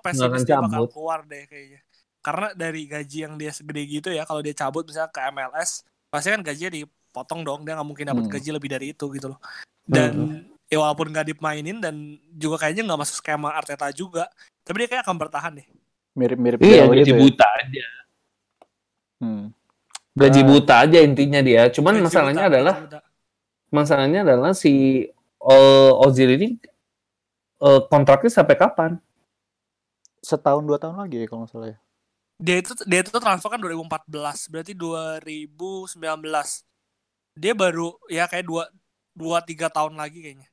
S2: dia bakal keluar deh kayaknya. Karena dari gaji yang dia segede gitu ya, kalau dia cabut misalnya ke MLS, pasti kan gajinya dipotong dong. Dia nggak mungkin dapat
S3: Hmm.
S2: gaji lebih dari itu gitu loh. Dan ya walaupun nggak dimainin dan juga kayaknya nggak masuk skema Arteta juga, tapi dia kayak akan bertahan deh.
S3: mirip-mirip
S1: Iya, gaji
S3: gitu ya.
S1: buta aja.
S3: Hmm.
S1: Gaji
S3: Ah.
S1: buta aja intinya dia. Cuman
S2: Gaji
S1: masalahnya
S2: buta,
S1: adalah
S2: gaji buta.
S1: masalahnya adalah si eh, Ozil ini eh, kontraknya sampai kapan?
S3: setahun dua tahun lagi ya kalau nggak salah ya
S2: dia itu dia itu transfer kan 2014, berarti 2019. Dia baru ya kayak dua dua tiga tahun lagi kayaknya.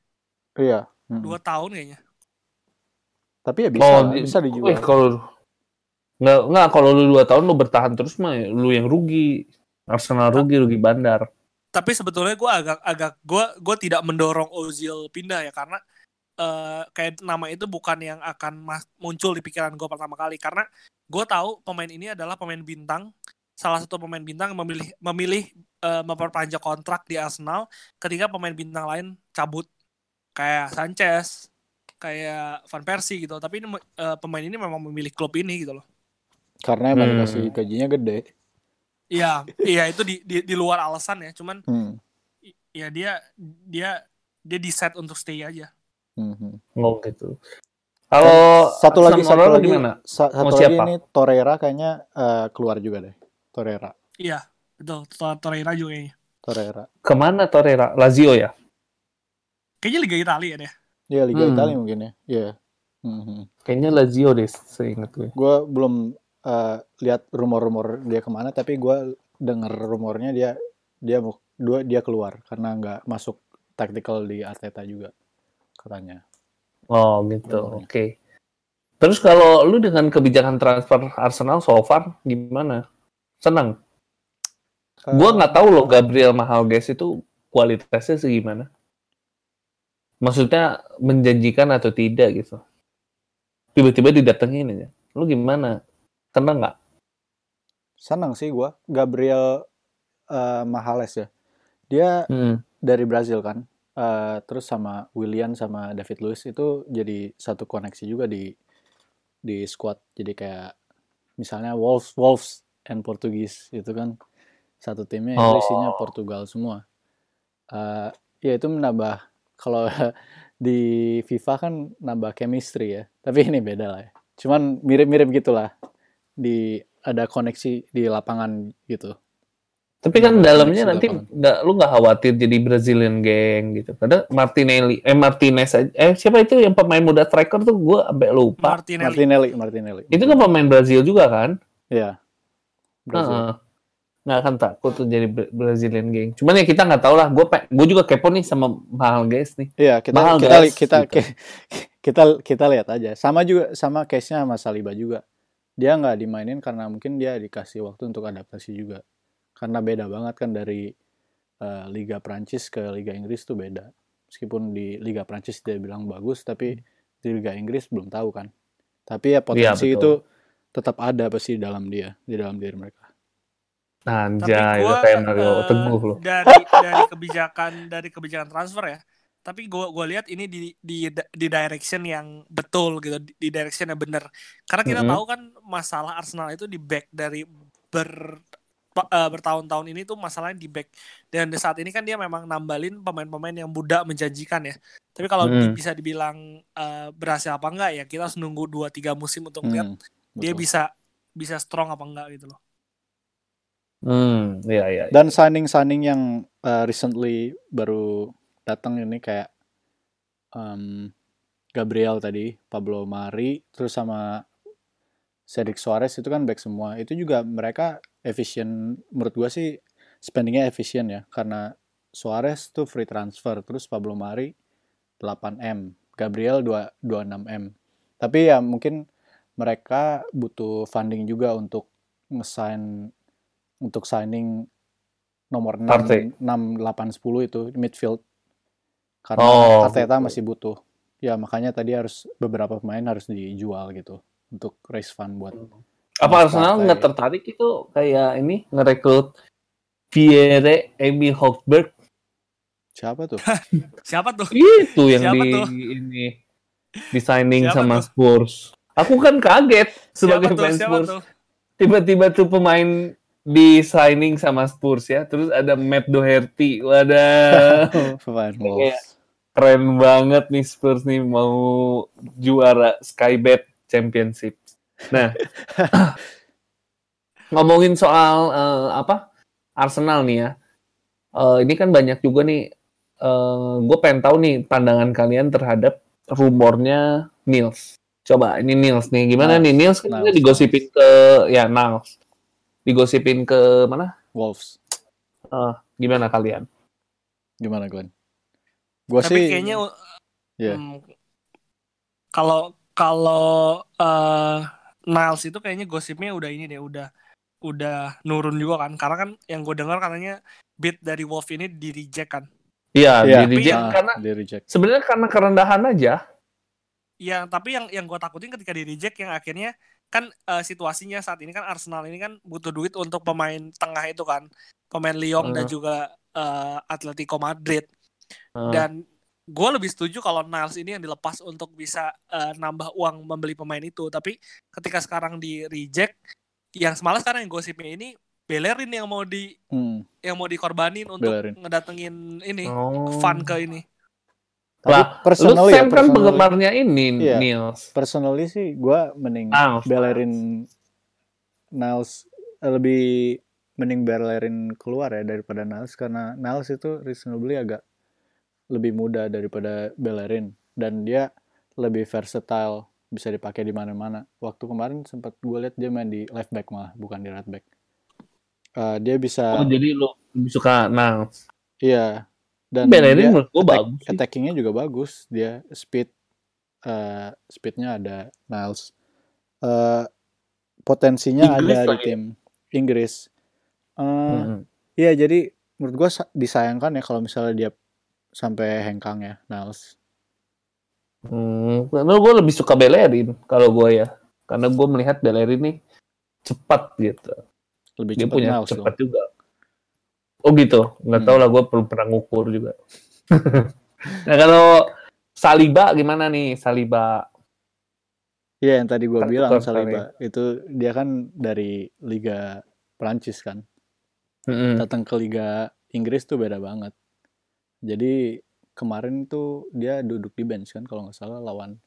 S3: iya Hmm.
S2: Dua tahun kayaknya.
S3: tapi ya bisa lah,
S1: di-
S3: bisa dijual
S1: Eh, kalau nggak nggak kalau lu dua tahun lu bertahan terus mah lu yang rugi. Arsenal rugi rugi bandar.
S2: tapi sebetulnya gue agak agak gue gue tidak mendorong Ozil pindah ya karena eh, kayak nama itu bukan yang akan mas- muncul di pikiran gue pertama kali karena gue tahu pemain ini adalah pemain bintang salah satu pemain bintang yang memilih memilih eh, memperpanjang kontrak di Arsenal ketika pemain bintang lain cabut kayak Sanchez kayak Van Persie gitu tapi ini eh, pemain ini memang memilih klub ini gitu loh
S3: karena emang
S1: Hmm.
S3: dikasih gajinya gede
S2: iya iya itu di, di di luar alasan ya cuman
S3: Hmm.
S2: ya dia dia dia decide untuk stay aja
S3: Hmm, hmm.
S1: Oh gitu. Kalau
S3: satu lagi satu lagi
S1: gimana?
S3: sa- satu
S1: Mau
S3: lagi
S1: siapa?
S3: ini Torreira kayaknya eh, keluar juga deh Torreira
S2: Iya, betul. Tor- Torreira juga kayaknya.
S3: Torreira
S1: Ke mana Torreira? Lazio ya?
S2: Kayaknya Liga Italia ya deh.
S3: ya Liga
S1: Hmm.
S3: Italia mungkin ya iya Hmm, hmm.
S1: Kayaknya Lazio deh, seingat gue.
S3: gue belum eh, lihat rumor-rumor dia ke mana tapi gue denger rumornya dia dia mau dua dia keluar karena nggak masuk tactical di Arteta juga katanya
S1: Oh gitu,
S3: Rumornya.
S1: oke. Terus kalau lu dengan kebijakan transfer Arsenal so far gimana? Senang? Gua
S3: Eh,
S1: nggak tahu loh Gabriel Magalhaes itu kualitasnya segimana. Maksudnya menjanjikan atau tidak gitu. Tiba-tiba didatengin aja. Lu gimana? Tenang nggak?
S3: senang sih gua Gabriel eh, Mahales ya. Dia
S1: Hmm.
S3: dari Brazil kan. Eh, terus sama William sama David Luiz itu jadi satu koneksi juga di di squad. Jadi kayak misalnya Wolves Wolves and Portugis itu kan satu timnya
S1: Oh.
S3: isinya Portugal semua. Eh, ya itu menambah kalau di FIFA kan nambah chemistry ya. Tapi ini beda lah ya. Cuman mirip-mirip gitulah. Di ada koneksi di lapangan gitu.
S1: Tapi kan dalamnya nanti nggak lu nggak khawatir jadi Brazilian gang gitu. Karena Martinelli, eh Martinez eh siapa itu yang pemain muda striker tuh gue sampai lupa.
S2: Martinelli.
S3: Martinelli, Martinelli.
S1: Itu kan pemain Brazil juga kan?
S3: Iya. Brazil.
S1: Nggak akan takut tuh jadi Bra- Brazilian gang. Cuman ya kita nggak tahu lah. Gue gue juga kepo nih sama Mahal guys nih.
S3: Iya, kita
S1: Mahal,
S3: kita
S1: guys,
S3: kita
S1: gitu.
S3: kita kita lihat aja. Sama juga sama case-nya sama Saliba juga. Dia nggak dimainin karena mungkin dia dikasih waktu untuk adaptasi juga. Karena beda banget kan dari eh, Liga Prancis ke Liga Inggris tuh beda. Meskipun di Liga Prancis dia bilang bagus, tapi di Liga Inggris belum tahu kan. Tapi ya potensi
S1: betul.
S3: itu tetap ada pasti di dalam dia, di dalam diri mereka.
S1: Anjay,
S2: gua,
S1: kayak Mario
S2: eh,
S1: Teguh loh.
S2: dari dari kebijakan dari kebijakan transfer ya tapi gua gua lihat ini di di di direction yang betul gitu di, di direction yang benar karena kita
S1: Mhm.
S2: tahu kan masalah Arsenal itu di back dari ber eh, bertahun-tahun ini tuh masalahnya di back dan di saat ini kan dia memang nambalin pemain-pemain yang muda menjanjikan ya tapi kalau di-
S1: Mhm.
S2: bisa dibilang eh, berhasil apa enggak ya kita harus nunggu 2-3 musim untuk lihat
S3: Hmm,
S2: dia
S3: betul.
S2: bisa bisa strong apa enggak gitu loh
S1: Hmm, iya iya.
S3: Dan signing-signing yang uh, recently baru datang ini kayak um, Gabriel tadi, Pablo Mari, terus sama Cedric Suarez itu kan back semua. Itu juga mereka efisien, menurut gua sih spendingnya efisien ya, karena Suarez tuh free transfer, terus Pablo Mari 8M, Gabriel 2 26M. Tapi ya mungkin mereka butuh funding juga untuk ngesign untuk signing nomor 6,
S1: Partey.
S3: 6 8 10 itu midfield. Karena
S1: Oh,
S3: Arteta masih butuh. Ya makanya tadi harus beberapa pemain harus dijual gitu untuk raise fund buat
S1: Apa Arsenal nggak tertarik itu kayak ini ngerekrut Pierre Emil Hofberg
S3: siapa tuh?
S2: siapa tuh
S1: itu yang
S2: Siapa
S1: di
S2: tuh?
S1: ini di signing
S2: Siapa
S1: sama
S2: tuh?
S1: Spurs. Aku kan kaget sebagai
S2: siapa
S1: fans Spurs. Tiba-tiba tuh pemain di signing sama Spurs ya. Terus ada Matt Doherty. Wadah.
S3: Pemain Wolves.
S1: Keren banget nih Spurs nih mau juara Skybet Championship. Nah, ngomongin soal eh, apa Arsenal nih ya. Eh, ini kan banyak juga nih. gue pengen tahu nih pandangan kalian terhadap rumornya Nils. Coba ini Nils nih gimana
S3: Niles,
S1: nih Nils kan
S3: Niles,
S1: digosipin ke ya Niles. Digosipin ke mana?
S3: Wolves.
S1: Eh, gimana kalian?
S3: Gimana Glenn? Gua
S2: tapi
S3: sih
S2: kayaknya
S3: Iya.
S2: hmm, kalau kalau eh, Niles itu kayaknya gosipnya udah ini deh udah udah nurun juga kan karena kan yang gue dengar katanya bid dari Wolf ini di reject kan
S1: Iya,
S3: Iya.
S1: di reject
S3: ah,
S1: karena
S3: di reject.
S1: sebenarnya karena kerendahan aja.
S2: ya tapi yang yang gue takutin ketika di reject yang akhirnya kan eh, situasinya saat ini kan Arsenal ini kan butuh duit untuk pemain tengah itu kan pemain Lyon dan
S1: Hmm.
S2: juga eh, Atletico Madrid
S1: Eh,
S2: dan gue lebih setuju kalau Niles ini yang dilepas untuk bisa eh, nambah uang membeli pemain itu tapi ketika sekarang di reject yang semalas sekarang yang gosipnya ini Bellerin yang mau di
S3: Hmm.
S2: yang mau dikorbanin untuk
S3: Bellerin.
S2: ngedatengin ini
S1: oh.
S2: fun ke ini
S3: Tapi
S1: Lah, Lu
S3: personally ya,
S1: Sam kan
S3: personally,
S1: penggemarnya ini
S3: Iya.
S1: Nils.
S3: personally sih gua mending
S1: Niles.
S3: Bellerin Niles eh, lebih mending Bellerin keluar ya daripada Niles karena Niles itu reasonably agak lebih muda daripada Bellerin dan dia lebih versatile bisa dipakai di mana-mana. Waktu kemarin sempat gue lihat dia main di left back malah bukan di right back. Eh, dia bisa
S1: Oh, jadi lu lebih suka Niles.
S3: iya dan
S1: Bellerin menurut
S3: attack-
S1: bagus sih.
S3: attackingnya juga bagus dia speed eh, speednya ada Niles. Eh, potensinya
S1: Inggris
S3: ada di tim Inggris. Eh,
S1: Hmm.
S3: Iya jadi menurut sa- disayangkan ya kalau misalnya dia sampai hengkang ya Niles.
S1: Hmm, karena gue lebih suka Bellerin kalau gue ya, karena gue melihat Bellerin nih cepat gitu.
S3: Lebih
S1: Dia
S3: cepat
S1: punya
S3: Niles dong.
S1: cepat juga. Oh gitu, nggak
S3: Hmm.
S1: tahu lah gue perlu pernah ngukur juga. nah kalau Saliba gimana nih Saliba?
S3: Iya yang tadi gua
S1: Kan
S3: bilang Saliba itu dia kan dari Liga Prancis kan.
S1: Mm-mm.
S3: datang ke Liga Inggris tuh beda banget. Jadi kemarin tuh dia duduk di bench kan kalau nggak salah lawan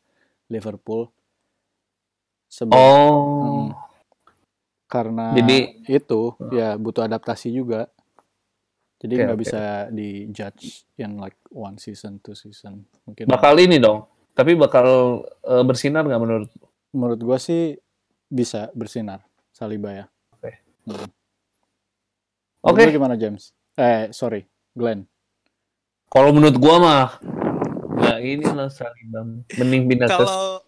S3: Liverpool. Sebelum
S1: Oh,
S3: Mm. karena
S1: Jadi-
S3: itu ya butuh adaptasi juga. Jadi nggak
S1: oke.
S3: bisa di judge yang like one season, two season. Mungkin
S1: bakal ini dong. Tapi bakal eh, bersinar nggak menurut?
S3: menurut gua sih bisa bersinar Saliba ya.
S1: Oke.
S3: Hmm.
S1: Oke.
S3: Lu gimana James? Eh sorry, Glenn.
S1: Kalau menurut gua mah, ya ini lah Saliba. Mending pindah
S2: Kalau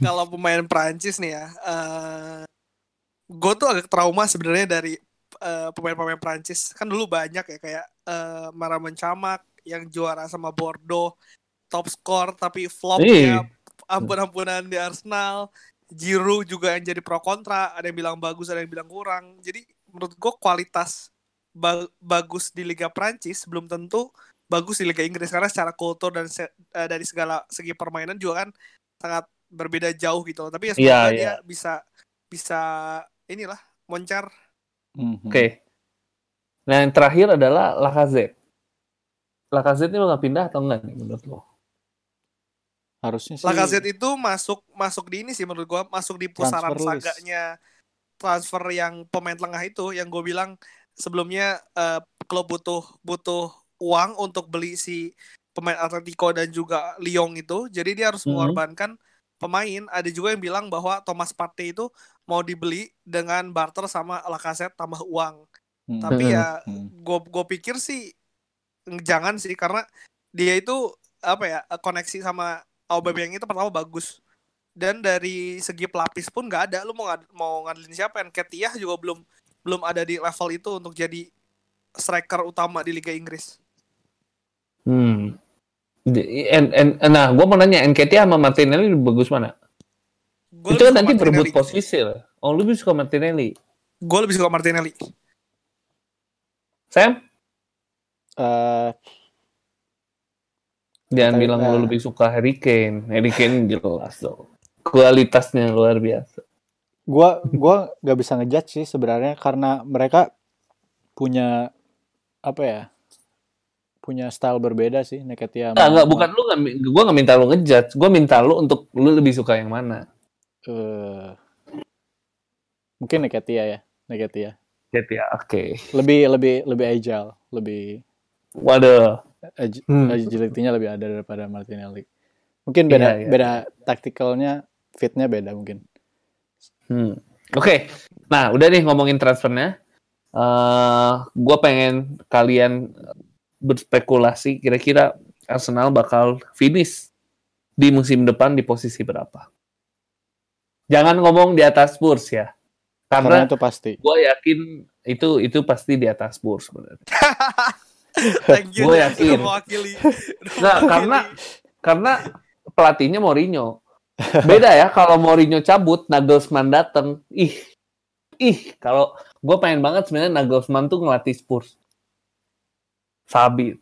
S2: kalau pemain Prancis nih ya, gue tuh agak trauma sebenarnya dari eh, pemain-pemain Prancis. Kan dulu banyak ya kayak eh, Maraman Camak yang juara sama Bordeaux, top score tapi flop ya, ampun-ampunan di Arsenal. Giroud juga yang jadi pro kontra, ada yang bilang bagus, ada yang bilang kurang. Jadi menurut gue kualitas ba- bagus di Liga Prancis belum tentu bagus di Liga Inggris karena secara kultur dan se- eh, dari segala segi permainan juga kan sangat berbeda jauh gitu loh. Tapi ya
S1: Iya,
S2: semoga
S1: iya.
S2: dia bisa bisa inilah moncar.
S3: Mhm.
S1: Oke. Nah yang terakhir adalah Lacazette. Lacazette ini bakal pindah atau enggak nih menurut lo?
S3: Harusnya sih
S2: Lacazette itu masuk masuk di ini sih menurut gua masuk di pusaran
S3: Transfer list.
S2: saganya transfer yang pemain tengah itu yang gue bilang sebelumnya eh, klub butuh butuh uang untuk beli si pemain Atletico dan juga Lyon itu jadi dia harus
S1: Mhm.
S2: mengorbankan pemain ada juga yang bilang bahwa Thomas Partey itu mau dibeli dengan barter sama Lacazette tambah uang
S3: Mhm.
S2: tapi
S1: Mhm.
S2: ya gue gue pikir sih mm, jangan sih karena dia itu apa ya koneksi sama Aubameyang itu pertama bagus dan dari segi pelapis pun nggak ada lu mau ngad- mau ngandelin siapa Nketiah juga belum belum ada di level itu untuk jadi striker utama di Liga Inggris
S1: Hmm. En, en, nah, gue mau nanya NKT sama Martinelli bagus mana?
S2: Gua
S1: itu kan nanti berebut posisi lah. Oh, lu lebih suka Martinelli.
S2: gue lebih suka Martinelli
S1: Sam,
S3: Eh,
S1: jangan bilang
S3: eh,
S1: lu lebih suka Harry Kane. Harry Kane jelas dong. Kualitasnya luar biasa.
S3: Gua gua nggak bisa ngejudge sih sebenarnya karena mereka punya apa ya punya style berbeda sih Neketia
S1: Enggak, enggak, bukan lu nggak, gue nggak minta lu ngejudge. Gue minta lu untuk lu lebih suka yang mana.
S3: eh mungkin Neketia ya Neketia
S1: ya, oke.
S3: lebih lebih lebih agile lebih
S1: Waduh.
S3: ag-
S1: Hmm.
S3: agility-nya lebih ada daripada Martinelli mungkin beda
S1: Iya, iya.
S3: beda tacticalnya fitnya beda mungkin
S1: Hmm. Oke, nah udah nih ngomongin transfernya. eh gue pengen kalian berspekulasi kira-kira Arsenal bakal finish di musim depan di posisi berapa? Jangan ngomong di atas Spurs ya,
S3: karena
S1: karena
S3: itu pasti
S1: gue yakin itu itu pasti di atas Spurs sebenarnya.
S2: thank you
S1: Gua
S2: Jas,
S1: yakin.
S2: udah mewakili Udah
S1: Nah,
S2: mewakili.
S1: karena karena pelatihnya Mourinho. Beda ya kalau Mourinho cabut, Nagelsmann datang. Ih. Ih, kalau gue pengen banget sebenarnya Nagelsmann tuh ngelatih Spurs. Sabi.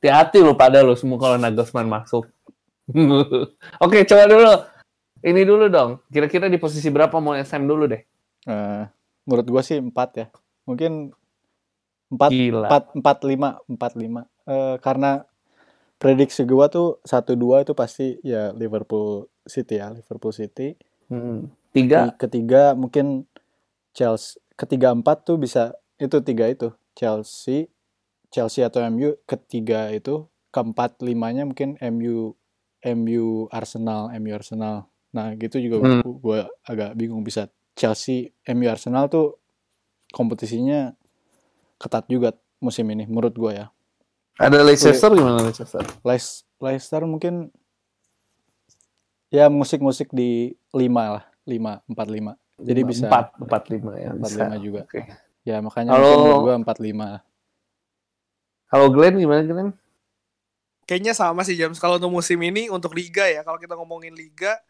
S1: Hati-hati lu pada lu semua kalau Nagelsmann masuk. Oke, coba dulu. Ini dulu dong. Kira-kira di posisi berapa mau SM dulu deh?
S3: Eh, menurut gua sih empat ya mungkin empat
S1: Gila.
S3: empat empat lima empat lima Eh, karena prediksi gua tuh satu dua itu pasti ya Liverpool City ya Liverpool City
S1: Hmm.
S3: Di
S1: Tiga.
S3: ketiga mungkin Chelsea ketiga empat tuh bisa itu tiga itu Chelsea Chelsea atau MU ketiga itu keempat limanya mungkin MU MU Arsenal MU Arsenal nah gitu juga
S1: Hmm.
S3: gue agak bingung bisa Chelsea MU Arsenal tuh kompetisinya ketat juga musim ini menurut gue ya
S1: Ada Leicester gimana Leicester?
S3: Leic- Leicester mungkin ya musik-musik di lima lah, lima empat lima. Jadi
S1: Lima-
S3: bisa
S1: empat empat lima ya
S3: empat lima juga.
S1: Oke.
S3: Ya makanya
S1: Kalau-
S3: gua empat lima.
S1: Kalau Glenn gimana Glenn?
S2: Kayaknya sama sih James. Kalau untuk musim ini untuk liga ya, kalau kita ngomongin liga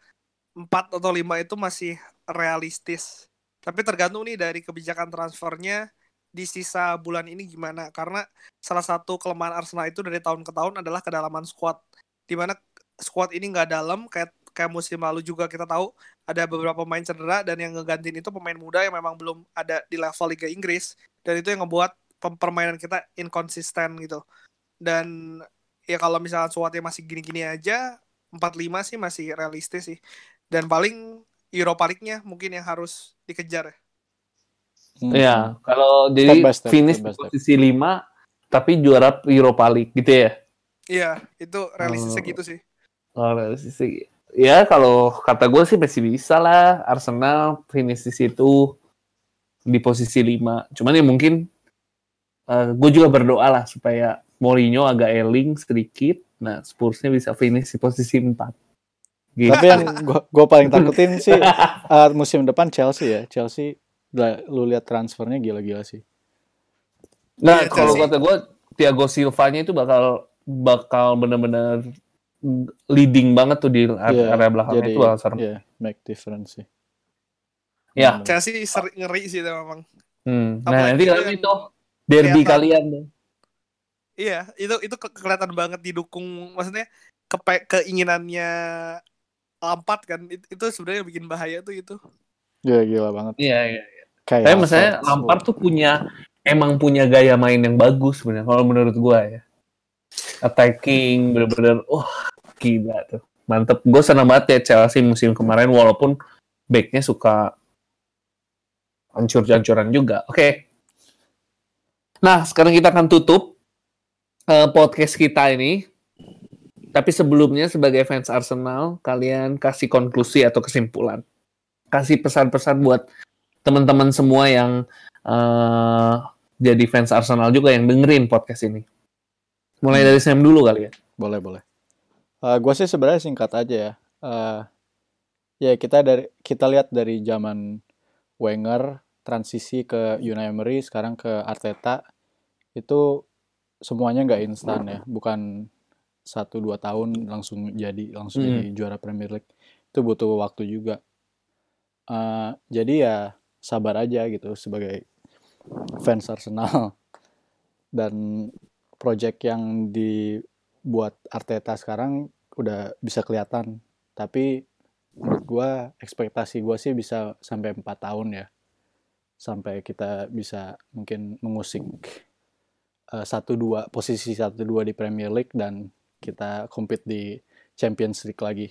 S2: 4 atau 5 itu masih realistis. Tapi tergantung nih dari kebijakan transfernya di sisa bulan ini gimana. Karena salah satu kelemahan Arsenal itu dari tahun ke tahun adalah kedalaman squad. Di mana squad ini nggak dalam kayak kayak musim lalu juga kita tahu ada beberapa pemain cedera dan yang ngegantiin itu pemain muda yang memang belum ada di level Liga Inggris dan itu yang ngebuat permainan kita inkonsisten gitu. Dan ya kalau misalnya SWOT-nya masih gini-gini aja 45 sih masih realistis sih dan paling Europa League-nya mungkin yang harus dikejar ya
S3: Hmm.
S1: Ya, kalau
S3: Step
S1: jadi
S3: by step,
S1: finish
S3: step step.
S1: posisi 5 tapi juara Europa League gitu ya.
S2: iya itu realistisnya
S1: Oh.
S2: gitu sih
S1: Oh, sih. Ya kalau kata gue sih masih bisa lah Arsenal finish di situ di posisi 5. Cuman ya mungkin gue juga berdoa lah supaya Mourinho agak eling sedikit. Nah, Spursnya bisa finish di posisi 4. Gitu.
S3: Tapi yang gua, gua paling takutin sih uh, musim depan Chelsea ya. Chelsea lu lihat transfernya gila-gila sih.
S1: Nah,
S2: Iya,
S1: kalau kata gue Thiago Silva-nya itu bakal bakal benar-benar leading banget tuh di
S3: Iya,
S1: area belakangnya
S3: Jadi
S1: itu bakal serem.
S3: ya make difference sih.
S1: Ya.
S3: Bener.
S2: Chelsea seri, ngeri sih itu memang
S1: Hmm. Nah,
S2: Apalagi
S1: nanti
S2: itu yang
S1: itu derby
S2: kelihatan.
S1: kalian tuh.
S2: iya itu itu ke- kelihatan banget didukung maksudnya kepe, keinginannya Lampard kan itu, itu sebenarnya bikin bahaya tuh itu
S3: Gila gila banget.
S1: Iya, iya.
S3: Kayak
S1: Tapi maksudnya Lampard tuh punya emang punya gaya main yang bagus sebenarnya kalau menurut gua ya. Attacking bener-bener wah gila tuh. Mantep. Gue senang banget ya Chelsea musim kemarin walaupun backnya suka hancur-hancuran juga. Oke. Nah, sekarang kita akan tutup eh, podcast kita ini. Tapi sebelumnya sebagai fans Arsenal, kalian kasih konklusi atau kesimpulan. Kasih pesan-pesan buat teman-teman semua yang eh, jadi fans Arsenal juga yang dengerin podcast ini. Mulai dari Sam dulu kali ya.
S3: Boleh boleh. Gue sih sebenarnya singkat aja ya. Eh, ya kita dari kita lihat dari zaman Wenger transisi ke Unai Emery sekarang ke Arteta itu semuanya nggak instan ya, bukan satu dua tahun langsung jadi langsung
S1: Hmm.
S3: jadi juara Premier League itu butuh waktu juga. Eh, jadi ya sabar aja gitu sebagai fans Arsenal dan project yang dibuat Arteta sekarang udah bisa kelihatan tapi menurut gua ekspektasi gua sih bisa sampai empat tahun ya sampai kita bisa mungkin mengusik eh, satu dua posisi satu dua di Premier League dan kita compete di Champions League lagi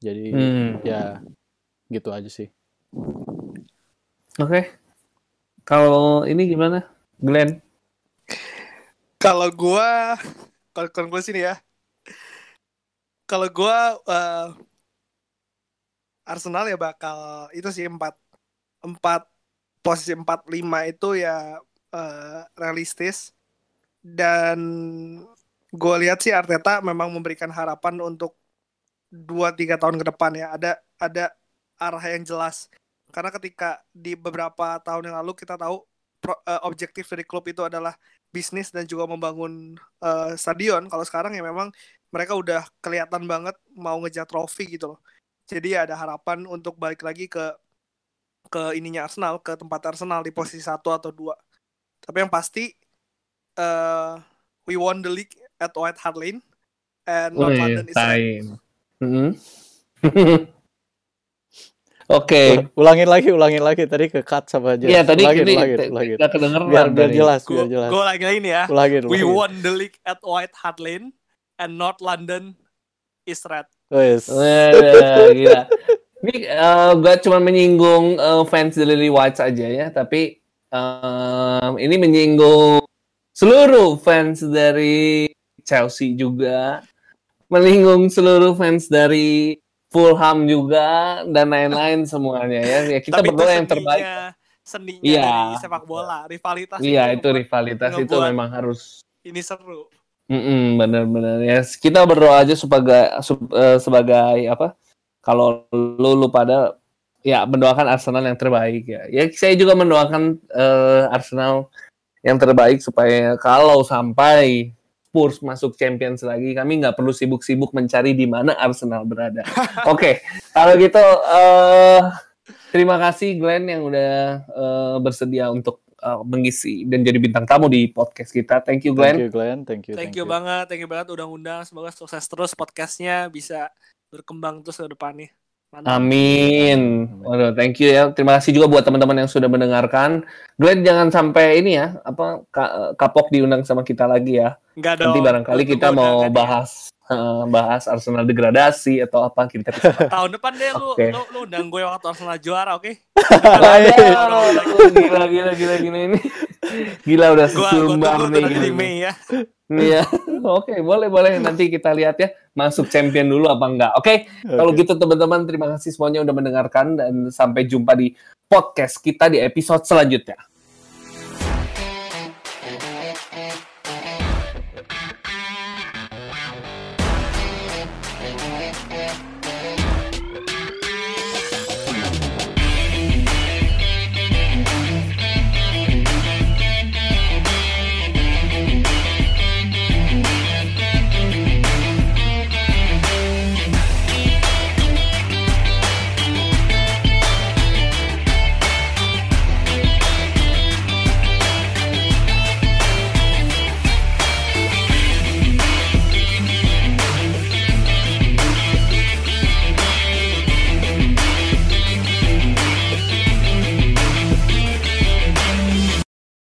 S3: jadi
S1: Hmm.
S3: ya gitu aja sih
S1: Oke. Kalau ini gimana? Glenn?
S2: kalau gua kalau konklusi nih ya. Kalau gua eh, Arsenal ya bakal itu sih empat empat posisi empat lima itu ya eh, realistis. Dan gue lihat sih Arteta memang memberikan harapan untuk dua tiga tahun ke depan ya. Ada ada arah yang jelas. Karena ketika di beberapa tahun yang lalu kita tahu pro- eh, objektif dari klub itu adalah bisnis dan juga membangun eh, stadion kalau sekarang ya memang mereka udah kelihatan banget mau ngejar trofi gitu loh jadi ya ada harapan untuk balik lagi ke ke ininya Arsenal ke tempat Arsenal di posisi satu atau dua tapi yang pasti eh we won the league at White Hart Lane and North London is.
S1: Mhm. Oke.
S3: Ul- ulangin lagi ulangin lagi tadi ke cut sama aja
S1: Iya tadi
S3: ulangin,
S1: ini
S3: ulangin, ulangin.
S1: nggak kedengeran
S3: biar biar jelas biar
S2: Gue
S3: jelas
S2: lagi lagi nih ya.
S3: ulangin
S2: We
S3: ulangin
S2: won the league at White Hart Lane and North London is red.
S3: Wes.
S1: Wah, gila. Ini eh, gak cuma menyinggung eh, fans The Lily Whites aja ya, tapi em, ini menyinggung seluruh fans dari Chelsea juga, menyinggung seluruh fans dari Fulham juga dan lain-lain semuanya ya. Ya kita
S2: Tapi itu
S1: berdoa yang terbaik.
S2: seninya-
S1: Iya.
S2: dari sepak bola, rivalitas
S1: Iya itu
S2: membuat
S1: rivalitas itu memang harus
S2: ini seru.
S1: Mm bener-bener ya. Kita berdoa aja sebagai uh, sebagai apa? Kalau lu lu pada ya mendoakan Arsenal yang terbaik ya. Ya saya juga mendoakan uh, Arsenal yang terbaik supaya kalau sampai Spurs masuk Champions lagi, kami nggak perlu sibuk-sibuk mencari di mana Arsenal berada. Oke, okay, kalau gitu uh, terima kasih Glenn yang udah uh, bersedia untuk uh, mengisi dan jadi bintang tamu di podcast kita. Thank you Glenn.
S3: Thank you Glenn. Thank you.
S2: Thank, thank you, you banget. Thank you banget udah undang. Semoga sukses terus podcastnya bisa berkembang terus ke depannya.
S1: Mantap. Amin. Waduh, thank you ya. Terima kasih juga buat teman-teman yang sudah mendengarkan. Glenn jangan sampai ini ya, apa kapok diundang sama kita lagi ya.
S2: Enggak dong.
S1: Nanti barangkali kita mau bahas uh, bahas Arsenal degradasi atau apa kita
S2: Tahun depan deh lu, okay. lu, lu undang gue waktu Arsenal juara, oke?
S1: Okay? gila, gila, gila, gila ini. Gila udah sumbar nih. Gua di Mei ya. Iya, oke okay, boleh boleh nanti kita lihat ya masuk champion dulu apa enggak. Oke, okay? okay. kalau gitu teman-teman terima kasih semuanya udah mendengarkan dan sampai jumpa di podcast kita di episode selanjutnya.